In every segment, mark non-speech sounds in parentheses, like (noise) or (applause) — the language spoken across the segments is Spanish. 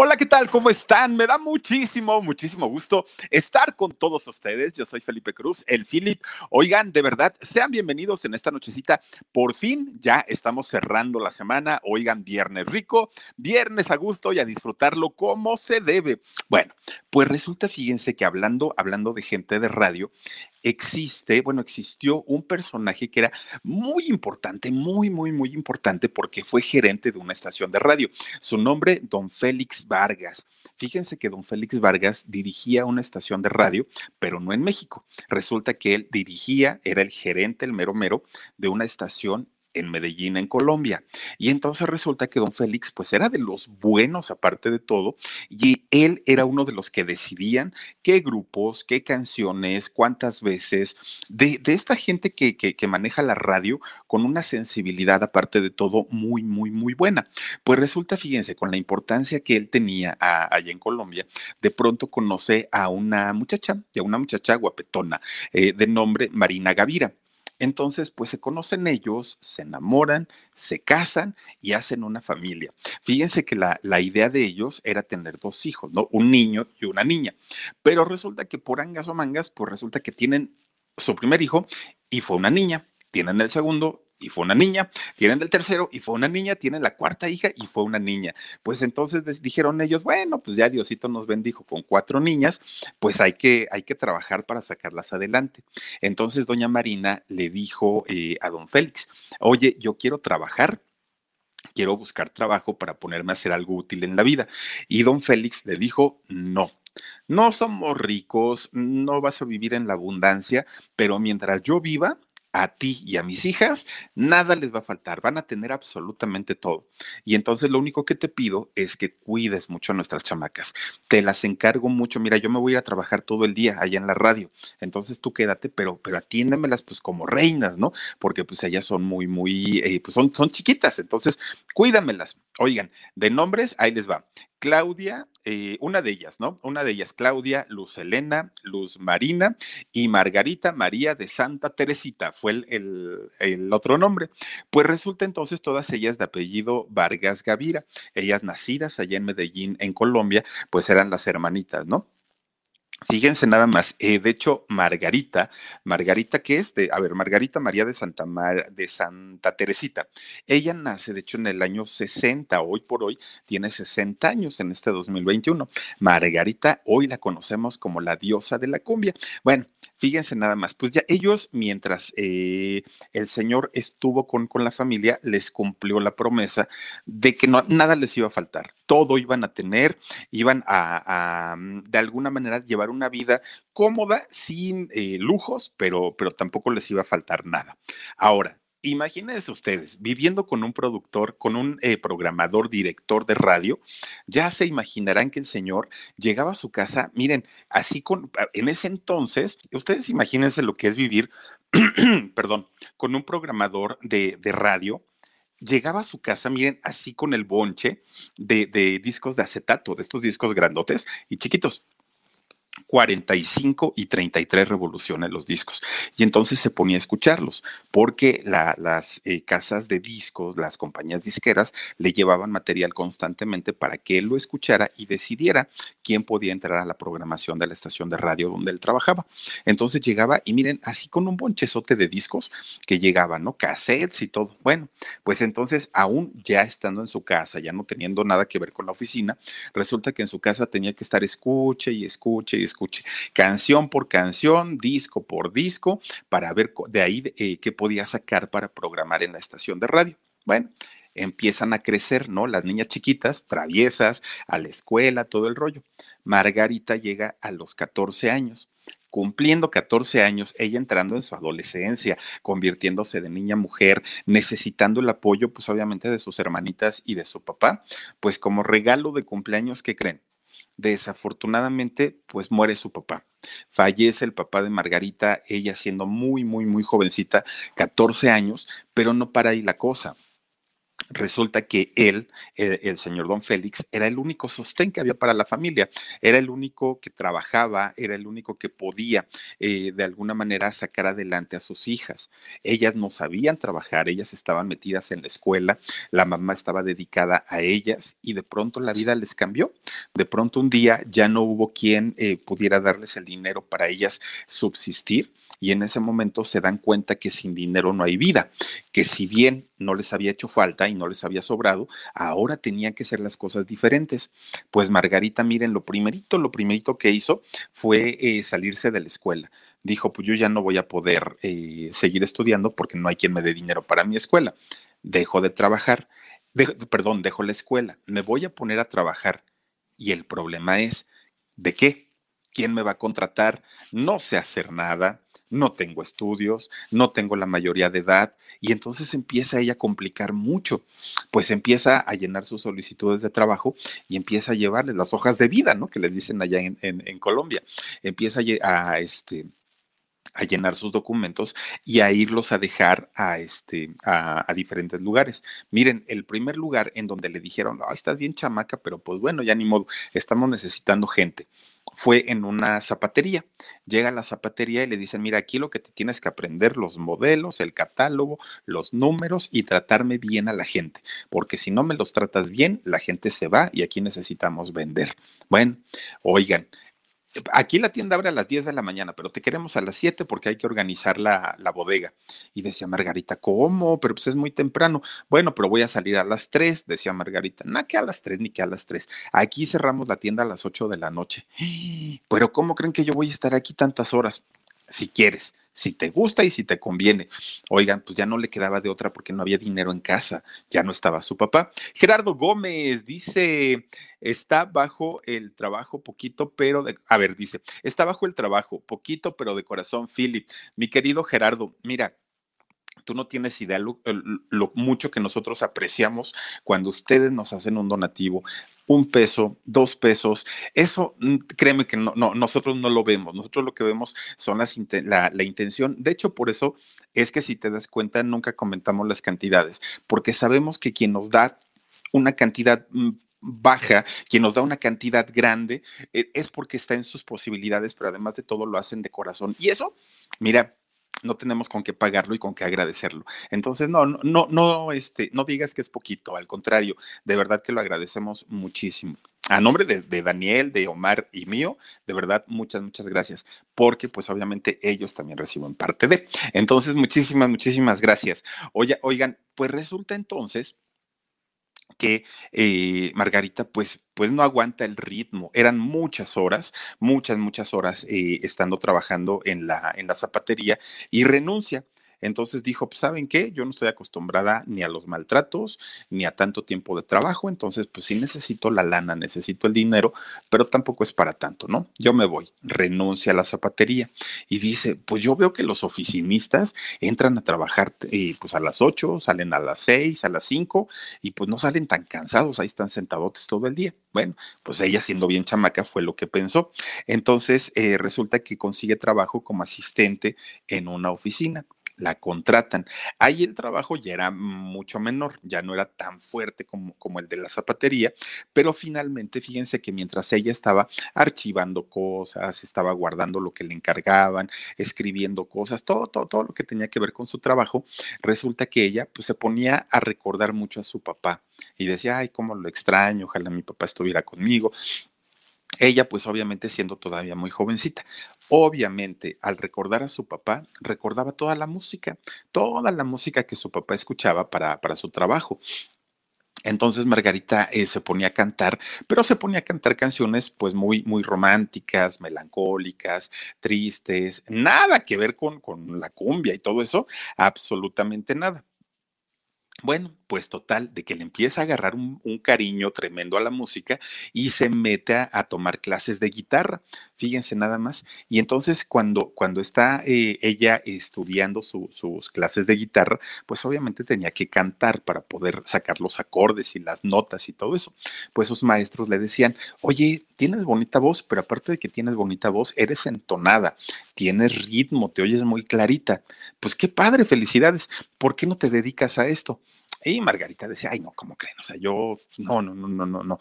Hola, ¿qué tal? ¿Cómo están? Me da muchísimo, muchísimo gusto estar con todos ustedes. Yo soy Felipe Cruz, el Philip. Oigan, de verdad, sean bienvenidos en esta nochecita. Por fin ya estamos cerrando la semana. Oigan, viernes rico, viernes a gusto y a disfrutarlo como se debe. Bueno, pues resulta, fíjense que hablando, hablando de gente de radio, existe, bueno, existió un personaje que era muy importante, muy, muy, muy importante porque fue gerente de una estación de radio. Su nombre, don Félix Vargas. Fíjense que don Félix Vargas dirigía una estación de radio, pero no en México. Resulta que él dirigía, era el gerente, el mero mero, de una estación en Medellín, en Colombia. Y entonces resulta que don Félix, pues era de los buenos aparte de todo, y él era uno de los que decidían qué grupos, qué canciones, cuántas veces, de, de esta gente que, que, maneja la radio con una sensibilidad aparte de todo muy, muy, muy buena. Pues resulta, fíjense, con la importancia que él tenía allá en Colombia, de pronto conoce a una muchacha, a una muchacha guapetona, eh, de nombre Marina Gavira. Entonces, pues se conocen ellos, se enamoran, se casan y hacen una familia. Fíjense que la, la, idea de ellos era tener dos hijos, ¿no? Un niño y una niña. Pero resulta que por angas o mangas, pues resulta que tienen su primer hijo y fue una niña. Tienen el segundo y fue una niña, tienen el tercero y fue una niña, tienen la cuarta hija y fue una niña. Pues entonces les dijeron ellos, bueno, pues ya Diosito nos bendijo con cuatro niñas, pues hay que, hay que trabajar para sacarlas adelante. Entonces doña Marina le dijo eh, a don Félix, oye, yo quiero trabajar quiero buscar trabajo para ponerme a hacer algo útil en la vida. Y don Félix le dijo, no, no somos ricos, no vas a vivir en la abundancia, pero mientras yo viva, a ti y a mis hijas, nada les va a faltar, van a tener absolutamente todo. Y entonces lo único que te pido es que cuides mucho a nuestras chamacas. Te las encargo mucho. Mira, yo me voy a ir a trabajar todo el día allá en la radio. Entonces tú quédate, pero, pero atiéndemelas pues como reinas, ¿no? Porque pues ellas son muy, muy, eh, pues son, son chiquitas. Entonces cuídamelas. Oigan, de nombres, ahí les va. Claudia, eh, una de ellas, ¿no? Una de ellas, Claudia, Luz Elena, Luz Marina y Margarita María de Santa Teresita, fue el, el, el, otro nombre. Pues resulta entonces todas ellas de apellido Vargas Gavira, ellas nacidas allá en Medellín, en Colombia, pues eran las hermanitas, ¿no? Fíjense nada más, eh, de hecho, Margarita, Margarita, ¿qué es? De, a ver, Margarita María de Santa, Mar, de Santa Teresita. Ella nace, de hecho, en el año 60, hoy por hoy tiene 60 años en este 2021. Margarita, hoy la conocemos como la diosa de la cumbia. Bueno, fíjense nada más, pues ya ellos, mientras eh, el Señor estuvo con, con la familia, les cumplió la promesa de que no, nada les iba a faltar, todo iban a tener, iban a, a de alguna manera llevar una vida cómoda, sin eh, lujos, pero, pero tampoco les iba a faltar nada. Ahora, Imagínense ustedes, viviendo con un productor, con un eh, programador, director de radio, ya se imaginarán que el señor llegaba a su casa, miren, así con, en ese entonces, ustedes imagínense lo que es vivir, (clears throat) perdón, con un programador de, de radio, llegaba a su casa, miren, así con el bonche de, de, discos de acetato, de estos discos grandotes y chiquitos 45 y 33 revoluciones los discos. Y entonces se ponía a escucharlos, porque las eh, casas de discos, las compañías disqueras, le llevaban material constantemente para que él lo escuchara y decidiera quién podía entrar a la programación de la estación de radio donde él trabajaba. Entonces llegaba y miren, así con un bonchezote de discos que llegaban, ¿no? Cassettes y todo. Bueno, pues entonces, aún ya estando en su casa, ya no teniendo nada que ver con la oficina, resulta que en su casa tenía que estar escuche y escuche y escuche, canción por canción, disco por disco, para ver de ahí eh, qué podía sacar para programar en la estación de radio. Bueno, empiezan a crecer, ¿no? Las niñas chiquitas, traviesas, a la escuela, todo el rollo. Margarita llega a los 14 años. Cumpliendo 14 años, ella entrando en su adolescencia, convirtiéndose de niña mujer, necesitando el apoyo, pues obviamente de sus hermanitas y de su papá, pues como regalo de cumpleaños, ¿qué creen? Desafortunadamente, pues muere su papá. Fallece el papá de Margarita, ella siendo muy, muy, muy jovencita, 14 años, pero no para ahí la cosa resulta que él, el, señor don Félix, era el único sostén que había para la familia, era el único que trabajaba, era el único que podía eh, de alguna manera sacar adelante a sus hijas. Ellas no sabían trabajar, ellas estaban metidas en la escuela, la mamá estaba dedicada a ellas y de pronto la vida les cambió. De pronto un día ya no hubo quien eh, pudiera darles el dinero para ellas subsistir y en ese momento se dan cuenta que sin dinero no hay vida, que si bien no les había hecho falta y no les había sobrado, ahora tenían que ser las cosas diferentes. Pues Margarita, miren, lo primerito, lo primerito que hizo fue eh, salirse de la escuela. Dijo, pues yo ya no voy a poder eh, seguir estudiando porque no hay quien me dé dinero para mi escuela. Dejo de trabajar, perdón, dejo la escuela, me voy a poner a trabajar. Y el problema es, ¿de qué? ¿Quién me va a contratar? No sé hacer nada no tengo estudios, no tengo la mayoría de edad, y entonces empieza ella a complicar mucho, pues empieza a llenar sus solicitudes de trabajo y empieza a llevarles las hojas de vida, ¿no? Que les dicen allá en, Colombia. Empieza a, este, a llenar sus documentos y a irlos a dejar a, este, a, diferentes lugares. Miren, el primer lugar en donde le dijeron, oh, estás bien chamaca, pero pues bueno, ya ni modo, estamos necesitando gente fue en una zapatería. Llega a la zapatería y le dicen, mira, aquí lo que te tienes que aprender, los modelos, el catálogo, los números y tratarme bien a la gente, porque si no me los tratas bien, la gente se va y aquí necesitamos vender. Bueno, oigan, aquí la tienda abre a las 10 de la mañana, pero te queremos a las 7 porque hay que organizar la, bodega. Y decía Margarita, ¿cómo? Pero pues es muy temprano. Bueno, pero voy a salir a las 3, decía Margarita. No, que a las 3 ni que a las 3. Aquí cerramos la tienda a las 8 de la noche. (gasps) Pero ¿cómo creen que yo voy a estar aquí tantas horas? Si quieres, si te gusta y si te conviene. Oigan, pues ya no le quedaba de otra porque no había dinero en casa, ya no estaba su papá. Gerardo Gómez dice, está bajo el trabajo poquito, pero de, a ver, dice, está bajo el trabajo poquito, pero de corazón, Philip. Mi querido Gerardo, mira, tú no tienes idea lo, mucho que nosotros apreciamos cuando ustedes nos hacen un donativo un peso, dos pesos, eso mm, créeme que no, no, nosotros no lo vemos, nosotros lo que vemos son las, la, la intención, de hecho por eso es que si te das cuenta nunca comentamos las cantidades, porque sabemos que quien nos da una cantidad mm, baja, quien nos da una cantidad grande, eh, es porque está en sus posibilidades, pero además de todo lo hacen de corazón. Y eso, mira, no tenemos con qué pagarlo y con qué agradecerlo. Entonces, no, no, no, este, no digas que es poquito, al contrario, de verdad que lo agradecemos muchísimo. A nombre de, Daniel, de Omar y mío, de verdad, muchas, muchas gracias, porque pues obviamente ellos también reciben parte de. Entonces, muchísimas, muchísimas gracias. oigan, pues resulta entonces que eh, Margarita pues, pues no aguanta el ritmo. Eran muchas horas, muchas, muchas horas eh, estando trabajando en la, en la zapatería y renuncia. Entonces dijo, pues saben qué, yo no estoy acostumbrada ni a los maltratos, ni a tanto tiempo de trabajo, entonces pues sí necesito la lana, necesito el dinero, pero tampoco es para tanto, ¿no? Yo me voy, renuncia a la zapatería y dice, pues yo veo que los oficinistas entran a trabajar eh, pues a las 8, salen a las 6, a las 5 y pues no salen tan cansados, ahí están sentadotes todo el día. Bueno, pues ella siendo bien chamaca fue lo que pensó. Entonces eh, resulta que consigue trabajo como asistente en una oficina la contratan. Ahí el trabajo ya era mucho menor, ya no era tan fuerte como, como el de la zapatería, pero finalmente fíjense que mientras ella estaba archivando cosas, estaba guardando lo que le encargaban, escribiendo cosas, todo, todo, todo lo que tenía que ver con su trabajo, resulta que ella pues se ponía a recordar mucho a su papá y decía, ay, cómo lo extraño, ojalá mi papá estuviera conmigo. Ella, pues obviamente siendo todavía muy jovencita, obviamente al recordar a su papá, recordaba toda la música, toda la música que su papá escuchaba para, para su trabajo. Entonces Margarita eh, se ponía a cantar, pero se ponía a cantar canciones pues muy, muy románticas, melancólicas, tristes, nada que ver con, con la cumbia y todo eso, absolutamente nada. Bueno, pues total, de que le empieza a agarrar un, cariño tremendo a la música y se mete a, tomar clases de guitarra, fíjense nada más. Y entonces cuando, cuando está eh, ella estudiando sus clases de guitarra, pues obviamente tenía que cantar para poder sacar los acordes y las notas y todo eso. Pues sus maestros le decían, oye, tienes bonita voz, pero aparte de que tienes bonita voz, eres entonada, tienes ritmo, te oyes muy clarita. Pues qué padre, felicidades. ¿Por qué no te dedicas a esto? Y Margarita decía, ay, no, ¿cómo creen? O sea, yo, no, no, no, no, no, no.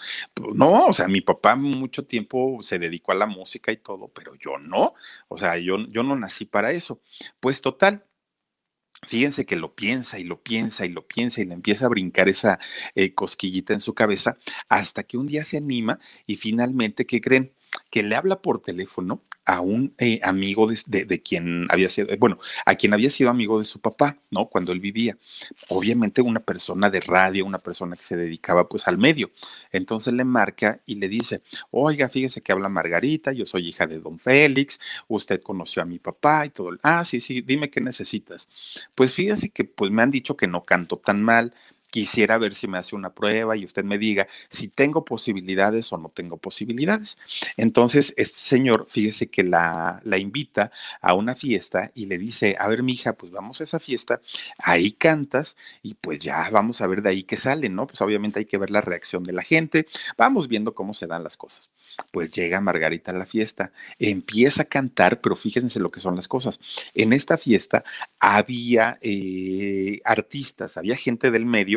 No, o sea, mi papá mucho tiempo se dedicó a la música y todo, pero yo no. O sea, yo, yo no nací para eso. Pues total, Fíjense que lo piensa y lo piensa y lo piensa y le empieza a brincar esa eh, cosquillita en su cabeza hasta que un día se anima y finalmente, ¿qué creen? Que le habla por teléfono a un eh, amigo de, quien había sido, bueno, a quien había sido amigo de su papá, ¿no? Cuando él vivía. Obviamente una persona de radio, una persona que se dedicaba pues al medio. Entonces le marca y le dice, oiga, fíjese que habla Margarita, yo soy hija de don Félix, usted conoció a mi papá y todo. Ah, sí, sí, dime qué necesitas. Pues fíjese que pues me han dicho que no canto tan mal, quisiera ver si me hace una prueba y usted me diga si tengo posibilidades o no tengo posibilidades. Entonces, este señor, fíjese que la, la invita a una fiesta y le dice, a ver, mija, pues vamos a esa fiesta, ahí cantas y pues ya vamos a ver de ahí qué sale, ¿no? Pues obviamente hay que ver la reacción de la gente, vamos viendo cómo se dan las cosas. Pues llega Margarita a la fiesta, empieza a cantar, pero fíjense lo que son las cosas. En esta fiesta había eh, artistas, había gente del medio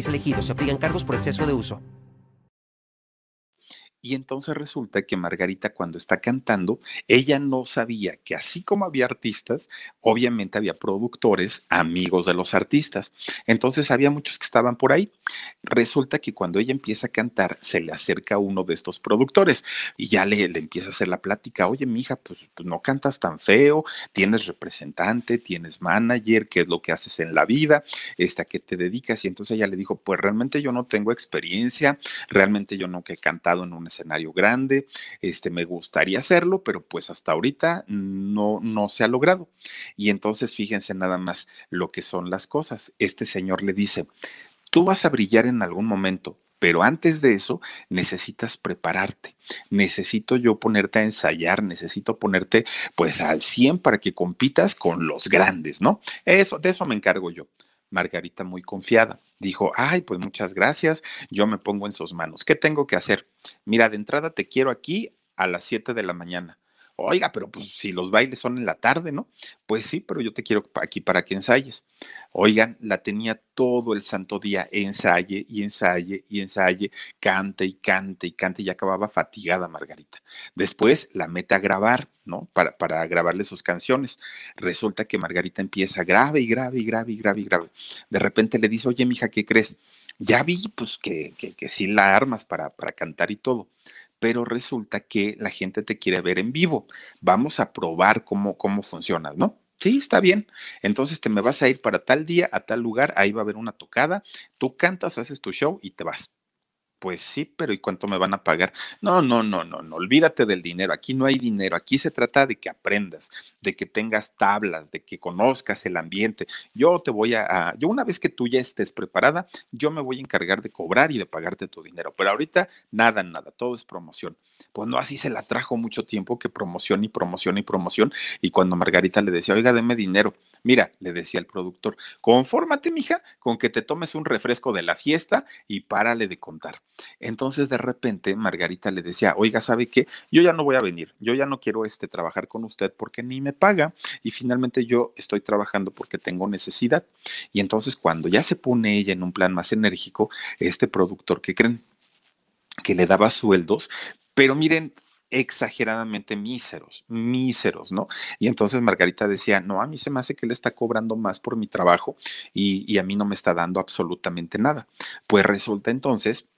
elegido. Se aplican cargos por exceso de uso. Y entonces resulta que Margarita cuando está cantando, ella no sabía que así como había artistas, obviamente había productores, amigos de los artistas. Entonces había muchos que estaban por ahí. Resulta que cuando ella empieza a cantar, se le acerca uno de estos productores y ya le, le empieza a hacer la plática. Oye, mija, pues, pues no cantas tan feo, tienes representante, tienes manager, ¿qué es lo que haces en la vida? ¿Esta qué te dedicas? Y entonces ella le dijo, pues realmente yo no tengo experiencia, realmente yo nunca he cantado en un escenario grande, este, me gustaría hacerlo, pero pues hasta ahorita no, no se ha logrado. Y entonces fíjense nada más lo que son las cosas. Este señor le dice, tú vas a brillar en algún momento, pero antes de eso necesitas prepararte. Necesito yo ponerte a ensayar, necesito ponerte pues al 100 para que compitas con los grandes, ¿no? Eso, de eso me encargo yo. Margarita muy confiada. Dijo, ay, pues muchas gracias, yo me pongo en sus manos. ¿Qué tengo que hacer? Mira, de entrada te quiero aquí a las 7 de la mañana. Oiga, pero pues si los bailes son en la tarde, ¿no? Pues sí, pero yo te quiero aquí para que ensayes. Oigan, la tenía todo el santo día, ensaye y ensaye y ensaye, cante y cante y cante y acababa fatigada Margarita. Después la mete a grabar, ¿no? Para, para grabarle sus canciones. Resulta que Margarita empieza grave y grave y grave y grave y grave. De repente le dice, oye, mija, ¿qué crees? Ya vi, pues, que, que, que sí la armas para, para cantar y todo pero resulta que la gente te quiere ver en vivo. Vamos a probar cómo, cómo funciona, ¿no? Sí, está bien. Entonces te me vas a ir para tal día, a tal lugar, ahí va a haber una tocada, tú cantas, haces tu show y te vas. Pues sí, pero ¿y cuánto me van a pagar? No, no, no, no, no, olvídate del dinero. Aquí no hay dinero. Aquí se trata de que aprendas, de que tengas tablas, de que conozcas el ambiente. Yo te voy a, yo una vez que tú ya estés preparada, yo me voy a encargar de cobrar y de pagarte tu dinero. Pero ahorita nada, nada, todo es promoción. Pues no, así se la trajo mucho tiempo que promoción y promoción y promoción. Y cuando Margarita le decía, oiga, deme dinero, Mira, le decía el productor, confórmate, mija, con que te tomes un refresco de la fiesta y párale de contar. Entonces, de repente, Margarita le decía, oiga, ¿sabe qué? Yo ya no voy a venir, yo ya no quiero este, trabajar con usted porque ni me paga y finalmente yo estoy trabajando porque tengo necesidad. Y entonces, cuando ya se pone ella en un plan más enérgico, este productor, ¿qué creen? Que le daba sueldos, pero miren, exageradamente míseros, míseros, ¿no? Y entonces Margarita decía, no, a mí se me hace que él está cobrando más por mi trabajo y, y a mí no me está dando absolutamente nada. Pues resulta entonces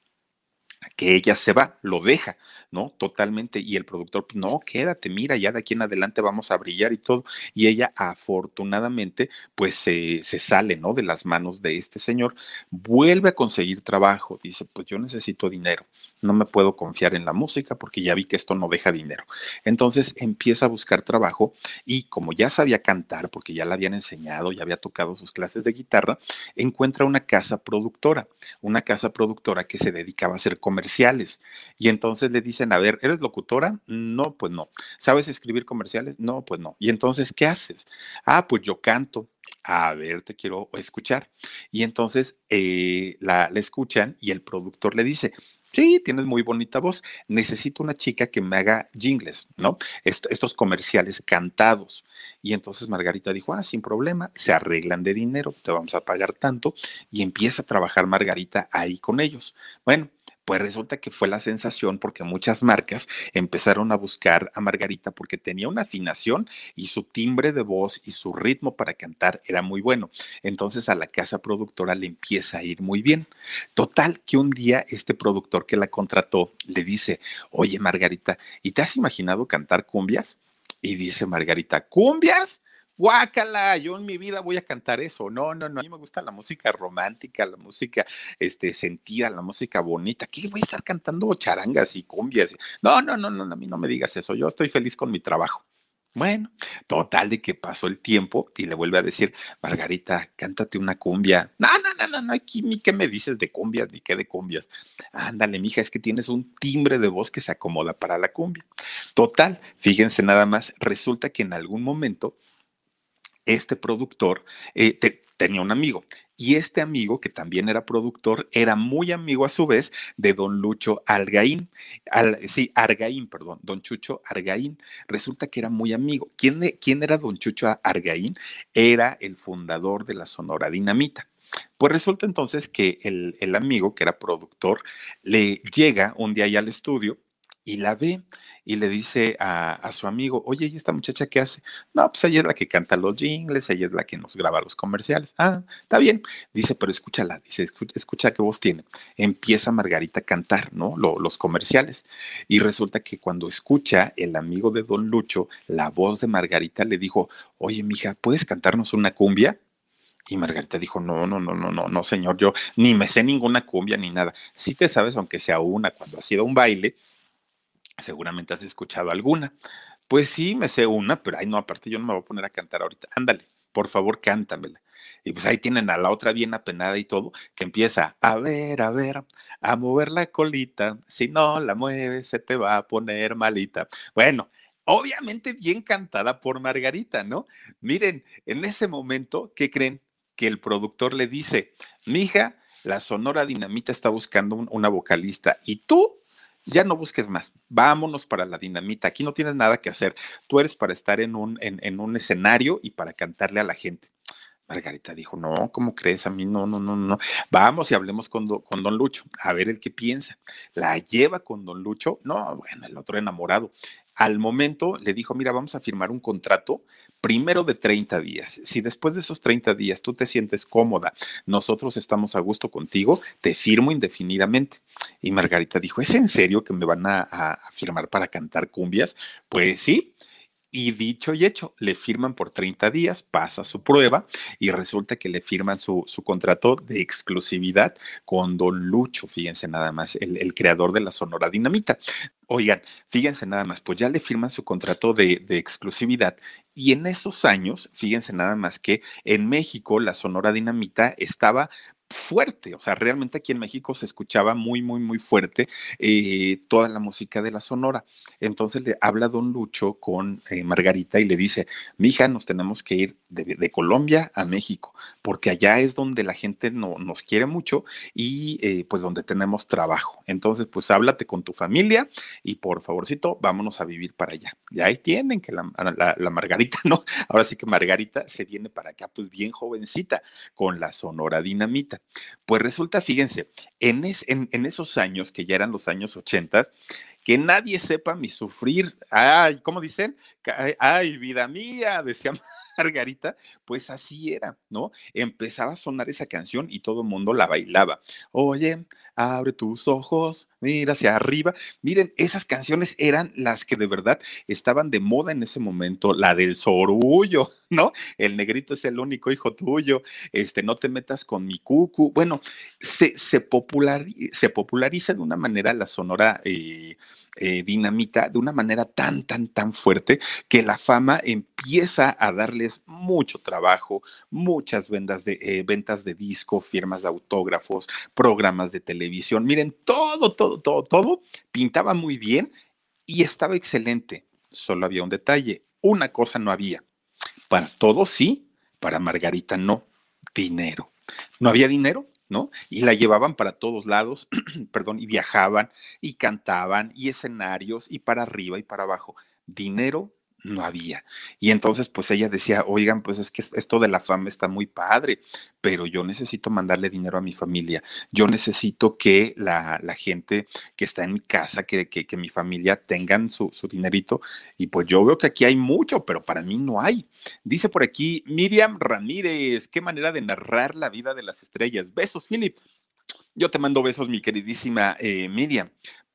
que ella se va, lo deja, ¿no? Totalmente. Y el productor, pues, no, quédate, mira, ya de aquí en adelante vamos a brillar y todo. Y ella, afortunadamente, pues se, se sale, ¿no? De las manos de este señor, vuelve a conseguir trabajo. Dice, pues yo necesito dinero, no me puedo confiar en la música porque ya vi que esto no deja dinero. Entonces empieza a buscar trabajo y como ya sabía cantar, porque ya la habían enseñado, ya había tocado sus clases de guitarra, encuentra una casa productora, una casa productora que se dedicaba a hacer comerciales. Y entonces le a ver, ¿eres locutora? No, pues no. ¿Sabes escribir comerciales? No, pues no. Y entonces, ¿qué haces? Ah, pues yo canto. A ver, te quiero escuchar. Y entonces eh, la escuchan y el productor le dice, Sí, tienes muy bonita voz. Necesito una chica que me haga jingles, ¿no? estos comerciales cantados. Y entonces Margarita dijo, ah, sin problema, se arreglan de dinero, te vamos a pagar tanto. Y empieza a trabajar Margarita ahí con ellos. Bueno, pues resulta que fue la sensación porque muchas marcas empezaron a buscar a Margarita porque tenía una afinación y su timbre de voz y su ritmo para cantar era muy bueno. Entonces a la casa productora le empieza a ir muy bien. Total que un día este productor que la contrató le dice, oye Margarita, ¿y te has imaginado cantar cumbias? Y dice Margarita, ¿cumbias? Guácala, yo en mi vida voy a cantar eso. No, no, no, a mí me gusta la música romántica, la música este, sentida, la música bonita. ¿Qué voy a estar cantando charangas y cumbias? No, no, no, no, a mí no me digas eso. Yo estoy feliz con mi trabajo. Bueno, total de que pasó el tiempo y le vuelve a decir, Margarita, cántate una cumbia. No, no, no, no, no, qué me dices de cumbias, ni qué de cumbias. Ándale, mija, es que tienes un timbre de voz que se acomoda para la cumbia. Total, fíjense nada más, resulta que en algún momento este productor eh, tenía un amigo y este amigo, que también era productor, era muy amigo a su vez de don Lucho Argaín. sí, Argaín, perdón, don Chucho Argaín. Resulta que era muy amigo. ¿Quién, ¿Quién era don Chucho Argaín? Era el fundador de la Sonora Dinamita. Pues resulta entonces que el, amigo, que era productor, le llega un día allá al estudio y la ve y le dice a, su amigo, oye, ¿y esta muchacha qué hace? No, pues ella es la que canta los jingles, ella es la que nos graba los comerciales. Ah, está bien. Dice, pero escúchala, dice, escucha, qué voz tiene. Empieza Margarita a cantar, ¿no? los comerciales. Y resulta que cuando escucha el amigo de Don Lucho, la voz de Margarita le dijo, oye, mija, ¿puedes cantarnos una cumbia? Y Margarita dijo, no, no, no, no, no, no, señor, yo ni me sé ninguna cumbia ni nada. Sí te sabes, aunque sea una, cuando ha sido un baile, Seguramente has escuchado alguna. Pues sí, me sé una, pero ay, no, aparte yo no me voy a poner a cantar ahorita. Ándale, por favor, cántamela. Y pues ahí tienen a la otra bien apenada y todo, que empieza a ver, a ver, a mover la colita. Si no la mueves, se te va a poner malita. Bueno, obviamente bien cantada por Margarita, ¿no? Miren, en ese momento, ¿qué creen? Que el productor le dice, mija, la Sonora Dinamita está buscando una vocalista y tú ya no busques más, vámonos para la dinamita, aquí no tienes nada que hacer, tú eres para estar en un, en, un escenario y para cantarle a la gente. Margarita dijo, no, ¿cómo crees? A mí no, no, no, no. Vamos y hablemos con, con don Lucho, a ver el qué piensa. La lleva con don Lucho, no, bueno, el otro enamorado. Al momento le dijo, mira, vamos a firmar un contrato primero de 30 días. Si después de esos 30 días tú te sientes cómoda, nosotros estamos a gusto contigo, te firmo indefinidamente. Y Margarita dijo, ¿es en serio que me van a, a firmar para cantar cumbias? Pues sí. Y dicho y hecho, le firman por 30 días, pasa su prueba y resulta que le firman su, su contrato de exclusividad con Don Lucho, fíjense nada más, el, creador de la Sonora Dinamita. Oigan, fíjense nada más, pues ya le firman su contrato de exclusividad y en esos años, fíjense nada más que en México la Sonora Dinamita estaba fuerte, o sea, realmente aquí en México se escuchaba muy, muy, muy fuerte eh, toda la música de la Sonora. Entonces le habla don Lucho con eh, Margarita y le dice, mija, nos tenemos que ir de, Colombia a México, porque allá es donde la gente no, nos quiere mucho y eh, pues donde tenemos trabajo. Entonces, pues háblate con tu familia y por favorcito, vámonos a vivir para allá. Y ahí tienen que la, la Margarita, (laughs) ¿no? Ahora sí que Margarita se viene para acá, pues bien jovencita, con la Sonora Dinamita. Pues resulta, fíjense, en, es, en, en, esos años, que ya eran los años 80, que nadie sepa mi sufrir. Ay, ¿cómo dicen? Ay, vida mía, decía (laughs) Margarita, pues así era, ¿no? Empezaba a sonar esa canción y todo el mundo la bailaba. Oye, abre tus ojos, mira hacia arriba. Miren, esas canciones eran las que de verdad estaban de moda en ese momento, la del sorullo, (laughs) ¿no? El negrito es el único hijo tuyo, este, no te metas con mi cucu. Bueno, se, se, popular, se populariza de una manera la sonora. Eh, eh, dinamita de una manera tan, tan, tan fuerte que la fama empieza a darles mucho trabajo, muchas ventas de, eh, ventas de disco, firmas de autógrafos, programas de televisión. Miren, todo, todo, todo, todo pintaba muy bien y estaba excelente. Solo había un detalle, una cosa no había. Para todos sí, para Margarita no, dinero. No había dinero, ¿no? Y la llevaban para todos lados, (clears throat) perdón, y viajaban y cantaban y escenarios y para arriba y para abajo. Dinero no había. Y entonces, pues ella decía, oigan, pues es que esto de la fama está muy padre, pero yo necesito mandarle dinero a mi familia. Yo necesito que la, la gente que está en mi casa, que, que, que mi familia tengan su, su, dinerito. Y pues yo veo que aquí hay mucho, pero para mí no hay. Dice por aquí Miriam Ramírez, qué manera de narrar la vida de las estrellas. Besos, Philip. Yo te mando besos, mi queridísima eh, Miriam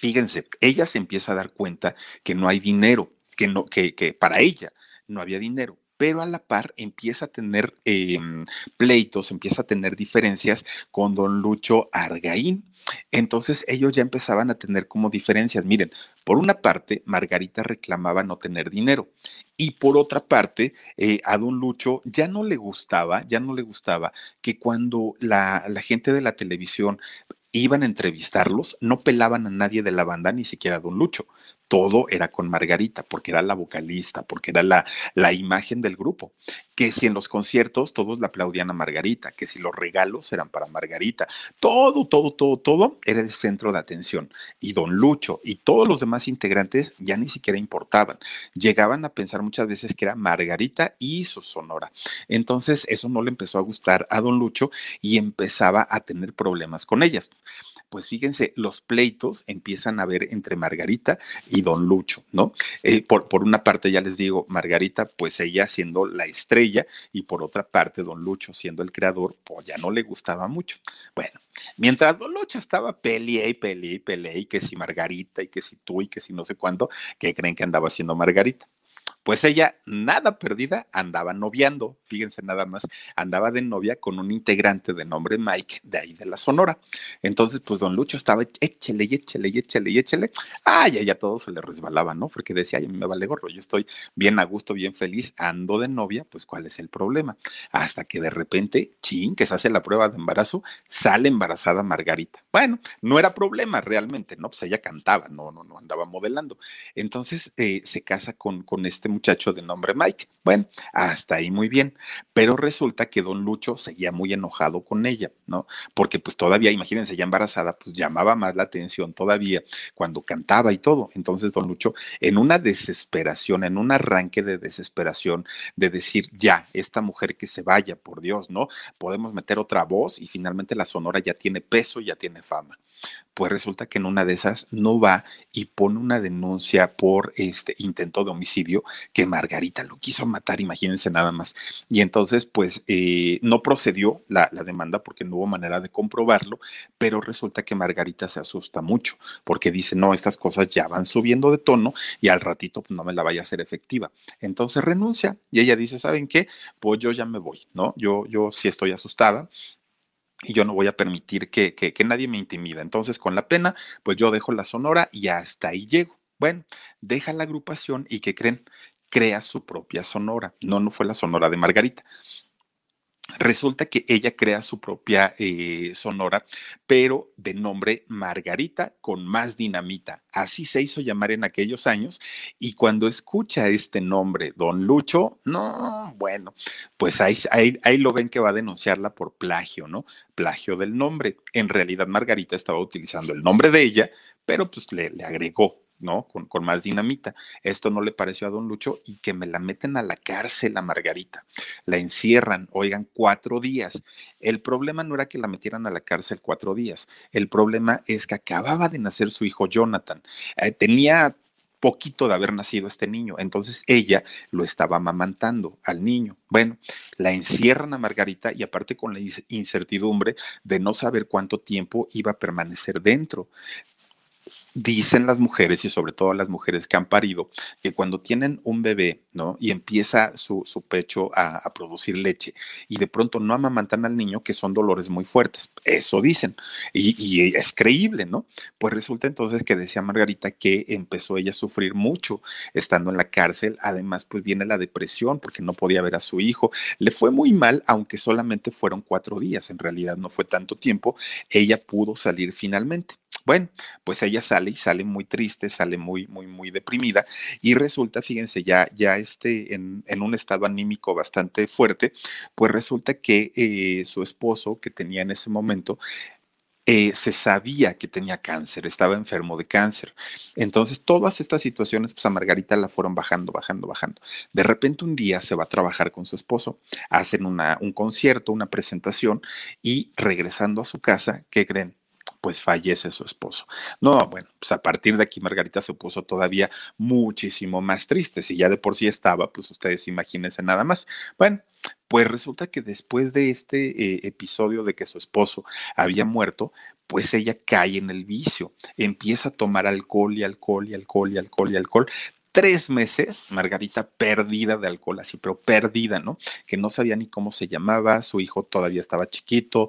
Fíjense, ella se empieza a dar cuenta que no hay dinero, que, no, que, para ella no había dinero, pero a la par empieza a tener eh, pleitos, empieza a tener diferencias con don Lucho Argaín. Entonces ellos ya empezaban a tener como diferencias. Miren, por una parte, Margarita reclamaba no tener dinero y por otra parte, eh, a don Lucho ya no le gustaba, ya no le gustaba que cuando la, la gente de la televisión iban a entrevistarlos, no pelaban a nadie de la banda, ni siquiera a don Lucho. Todo era con Margarita, porque era la vocalista, porque era la, la imagen del grupo. Que si en los conciertos todos le aplaudían a Margarita, que si los regalos eran para Margarita, todo, todo, todo, todo era el centro de atención. Y don Lucho y todos los demás integrantes ya ni siquiera importaban. Llegaban a pensar muchas veces que era Margarita y su sonora. Entonces eso no le empezó a gustar a don Lucho y empezaba a tener problemas con ellas pues fíjense, los pleitos empiezan a ver entre Margarita y don Lucho, ¿no? Eh, por, por, una parte, ya les digo, Margarita, pues ella siendo la estrella, y por otra parte, don Lucho siendo el creador, pues ya no le gustaba mucho. Bueno, mientras don Lucho estaba peleé y peleé y peleé, y que si Margarita, y que si tú, y que si no sé cuándo, ¿qué creen que andaba haciendo Margarita? Pues ella, nada perdida, andaba noviando, fíjense nada más, andaba de novia con un integrante de nombre Mike, de ahí de la Sonora. Entonces, pues don Lucho estaba, échele y échele y échele échele. Ay, a ella todo se le resbalaba, ¿no? Porque decía, ay, me vale gorro, yo estoy bien a gusto, bien feliz, ando de novia, pues ¿cuál es el problema? Hasta que de repente, chin, que se hace la prueba de embarazo, sale embarazada Margarita. Bueno, no era problema realmente, ¿no? Pues ella cantaba, no, no, no andaba modelando. Entonces, eh, se casa con, con este muchacho de nombre Mike. Bueno, hasta ahí muy bien, pero resulta que don Lucho seguía muy enojado con ella, ¿no? Porque pues todavía, imagínense, ya embarazada, pues llamaba más la atención todavía cuando cantaba y todo. Entonces don Lucho, en una desesperación, en un arranque de desesperación, de decir, ya, esta mujer que se vaya, por Dios, ¿no? Podemos meter otra voz y finalmente la sonora ya tiene peso, ya tiene fama pues resulta que en una de esas no va y pone una denuncia por este intento de homicidio que Margarita lo quiso matar, imagínense nada más. Y entonces, pues eh, no procedió la, demanda porque no hubo manera de comprobarlo, pero resulta que Margarita se asusta mucho porque dice, no, estas cosas ya van subiendo de tono y al ratito pues, no me la vaya a hacer efectiva. Entonces renuncia y ella dice, ¿saben qué? Pues yo ya me voy, ¿no? Yo, yo sí estoy asustada, y yo no voy a permitir que, que, nadie me intimida. Entonces, con la pena, pues yo dejo la sonora y hasta ahí llego. Bueno, deja la agrupación y que creen, crea su propia sonora. No, no fue la sonora de Margarita. Resulta que ella crea su propia eh, sonora, pero de nombre Margarita con más dinamita. Así se hizo llamar en aquellos años. Y cuando escucha este nombre, Don Lucho, no, bueno, pues ahí, ahí, ahí lo ven que va a denunciarla por plagio, ¿no? Plagio del nombre. En realidad, Margarita estaba utilizando el nombre de ella, pero pues le, le agregó ¿no? Con, con, más dinamita. Esto no le pareció a don Lucho y que me la meten a la cárcel a Margarita. La encierran, oigan, cuatro días. El problema no era que la metieran a la cárcel cuatro días. El problema es que acababa de nacer su hijo Jonathan. Eh, tenía poquito de haber nacido este niño. Entonces ella lo estaba amamantando al niño. Bueno, la encierran a Margarita y aparte con la incertidumbre de no saber cuánto tiempo iba a permanecer dentro. Dicen las mujeres y sobre todo las mujeres que han parido que cuando tienen un bebé, ¿no? Y empieza su, su pecho a, producir leche y de pronto no amamantan al niño, que son dolores muy fuertes. Eso dicen. Y, y es creíble, ¿no? Pues resulta entonces que decía Margarita que empezó ella a sufrir mucho estando en la cárcel. Además, pues viene la depresión porque no podía ver a su hijo. Le fue muy mal, aunque solamente fueron cuatro días. En realidad no fue tanto tiempo. Ella pudo salir finalmente. Bueno, pues ella sale y sale muy triste, sale muy, muy, muy deprimida y resulta, fíjense, ya, ya este, en, un estado anímico bastante fuerte, pues resulta que eh, su esposo, que tenía en ese momento, eh, se sabía que tenía cáncer, estaba enfermo de cáncer. Entonces, todas estas situaciones, pues a Margarita la fueron bajando, bajando, bajando. De repente, un día se va a trabajar con su esposo, hacen una, un concierto, una presentación y regresando a su casa, ¿qué creen? Pues fallece su esposo. No, bueno, pues a partir de aquí Margarita se puso todavía muchísimo más triste. Si ya de por sí estaba, pues ustedes imagínense nada más. Bueno, pues resulta que después de este eh, episodio de que su esposo había muerto, pues ella cae en el vicio, empieza a tomar alcohol y alcohol y alcohol y alcohol y alcohol, tres meses, Margarita perdida de alcohol, así, pero perdida, ¿no? Que no sabía ni cómo se llamaba, su hijo todavía estaba chiquito,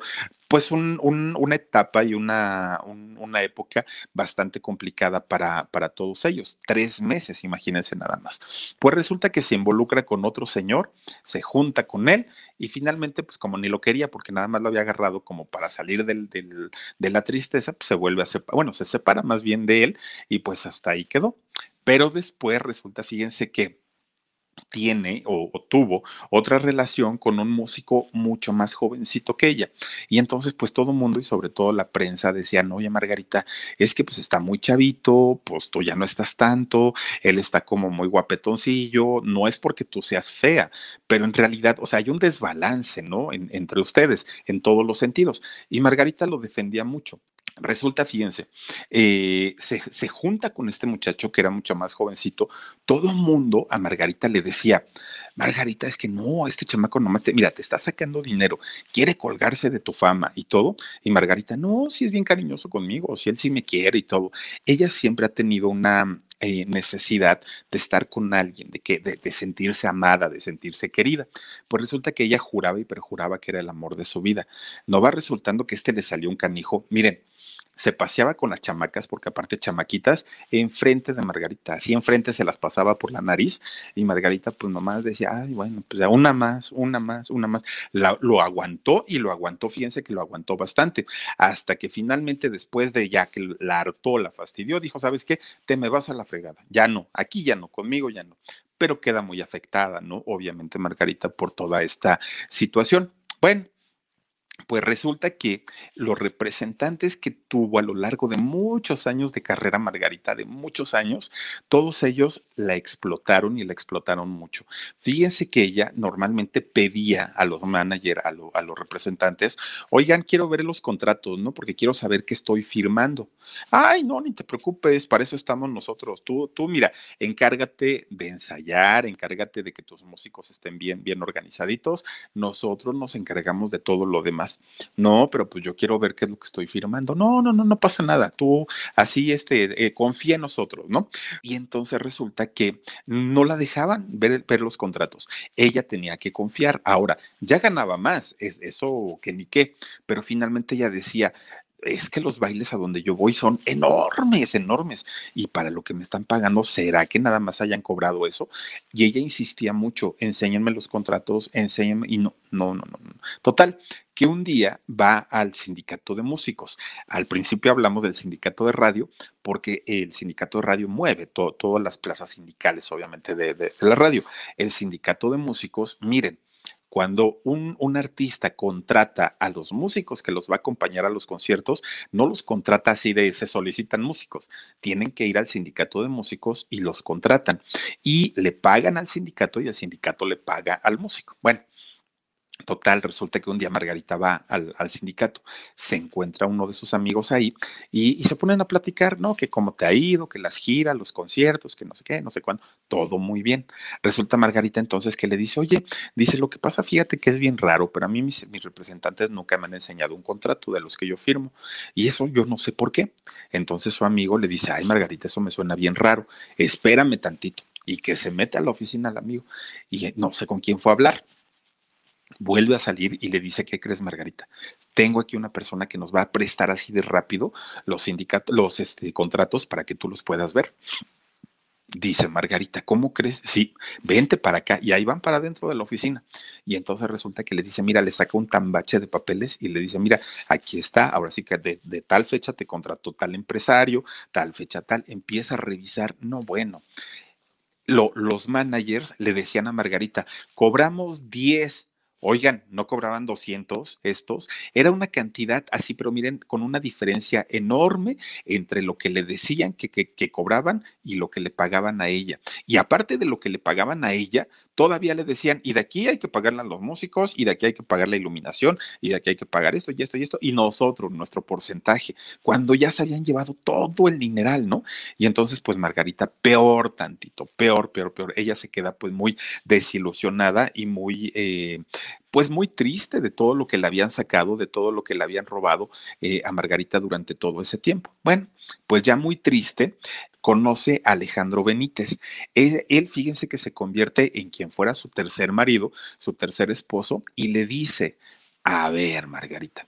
pues un, un, una etapa y una, un, una época bastante complicada para, para todos ellos. Tres meses, imagínense nada más. Pues resulta que se involucra con otro señor, se junta con él y finalmente, pues como ni lo quería porque nada más lo había agarrado como para salir del, del, de la tristeza, pues se vuelve a separar, bueno, se separa más bien de él y pues hasta ahí quedó. Pero después resulta, fíjense que tiene o, tuvo otra relación con un músico mucho más jovencito que ella. Y entonces, pues todo el mundo y sobre todo la prensa decían, oye Margarita, es que pues está muy chavito, pues tú ya no estás tanto, él está como muy guapetoncillo, no es porque tú seas fea, pero en realidad, o sea, hay un desbalance, ¿no? En, entre ustedes, en todos los sentidos. Y Margarita lo defendía mucho. Resulta, fíjense, eh, se, junta con este muchacho que era mucho más jovencito. Todo mundo a Margarita le decía, Margarita, es que no, este chamaco nomás, te, mira, te está sacando dinero, quiere colgarse de tu fama y todo. Y Margarita, no, si es bien cariñoso conmigo, si él sí me quiere y todo. Ella siempre ha tenido una eh, necesidad de estar con alguien, de, que, de, de, sentirse amada, de sentirse querida. Pues resulta que ella juraba y perjuraba que era el amor de su vida. No va resultando que este le salió un canijo. Miren, se paseaba con las chamacas, porque aparte chamaquitas, enfrente de Margarita, así enfrente se las pasaba por la nariz y Margarita pues nomás decía, ay, bueno, pues una más, una más, una más. La, lo aguantó y lo aguantó, fíjense que lo aguantó bastante, hasta que finalmente después de ya que la hartó, la fastidió, dijo, ¿sabes qué? Te me vas a la fregada, ya no, aquí ya no, conmigo ya no pero queda muy afectada, ¿no? Obviamente Margarita por toda esta situación. Bueno, pues resulta que los representantes que tuvo a lo largo de muchos años de carrera Margarita, de muchos años, todos ellos la explotaron y la explotaron mucho. Fíjense que ella normalmente pedía a los managers, a, los representantes, oigan, quiero ver los contratos, ¿no? Porque quiero saber qué estoy firmando. Ay, no, ni te preocupes, para eso estamos nosotros. Tú, tú, mira, encárgate de ensayar, encárgate de que tus músicos estén bien, bien organizaditos. Nosotros nos encargamos de todo lo demás. No, pero pues yo quiero ver qué es lo que estoy firmando. No, no, no, no pasa nada. Tú así, este, eh, confía en nosotros, ¿no? Y entonces resulta que no la dejaban ver, ver los contratos. Ella tenía que confiar. Ahora, ya ganaba más, es eso que ni qué, pero finalmente ella decía, es que los bailes a donde yo voy son enormes, enormes. Y para lo que me están pagando, ¿será que nada más hayan cobrado eso? Y ella insistía mucho, enséñenme los contratos, enséñenme. Y no, no, no, no. Total, que un día va al sindicato de músicos. Al principio hablamos del sindicato de radio, porque el sindicato de radio mueve todas las plazas sindicales, obviamente, de la radio. El sindicato de músicos, miren, cuando un, un, artista contrata a los músicos que los va a acompañar a los conciertos, no los contrata así de se solicitan músicos, tienen que ir al sindicato de músicos y los contratan y le pagan al sindicato y el sindicato le paga al músico. Bueno, Total, resulta que un día Margarita va al, sindicato, se encuentra uno de sus amigos ahí y, se ponen a platicar, ¿no? Que cómo te ha ido, que las giras, los conciertos, que no sé qué, no sé cuándo, todo muy bien. Resulta Margarita entonces que le dice, oye, dice, lo que pasa, fíjate que es bien raro, pero a mí mis, mis representantes nunca me han enseñado un contrato de los que yo firmo y eso yo no sé por qué. Entonces su amigo le dice, ay Margarita, eso me suena bien raro, espérame tantito. Y que se mete a la oficina al amigo y no sé con quién fue a hablar vuelve a salir y le dice, ¿qué crees, Margarita? Tengo aquí una persona que nos va a prestar así de rápido los sindicatos, los este, contratos para que tú los puedas ver. Dice Margarita, ¿cómo crees? Sí, vente para acá. Y ahí van para adentro de la oficina. Y entonces resulta que le dice, mira, le saca un tambache de papeles y le dice, mira, aquí está, ahora sí que de, de tal fecha te contrató tal empresario, tal fecha tal. Empieza a revisar, no, bueno. Lo, los managers le decían a Margarita, cobramos 10 Oigan, no cobraban 200 estos, era una cantidad así, pero miren, con una diferencia enorme entre lo que le decían que, que, cobraban y lo que le pagaban a ella. Y aparte de lo que le pagaban a ella, todavía le decían, y de aquí hay que pagarle a los músicos, y de aquí hay que pagar la iluminación, y de aquí hay que pagar esto y esto y esto, y nosotros, nuestro porcentaje, cuando ya se habían llevado todo el dineral, ¿no? Y entonces, pues Margarita, peor tantito, peor, peor, peor. Ella se queda pues muy desilusionada y muy... Eh, pues muy triste de todo lo que le habían sacado, de todo lo que le habían robado eh, a Margarita durante todo ese tiempo. Bueno, pues ya muy triste, conoce a Alejandro Benítez. Él, él, fíjense que se convierte en quien fuera su tercer marido, su tercer esposo, y le dice, a ver, Margarita,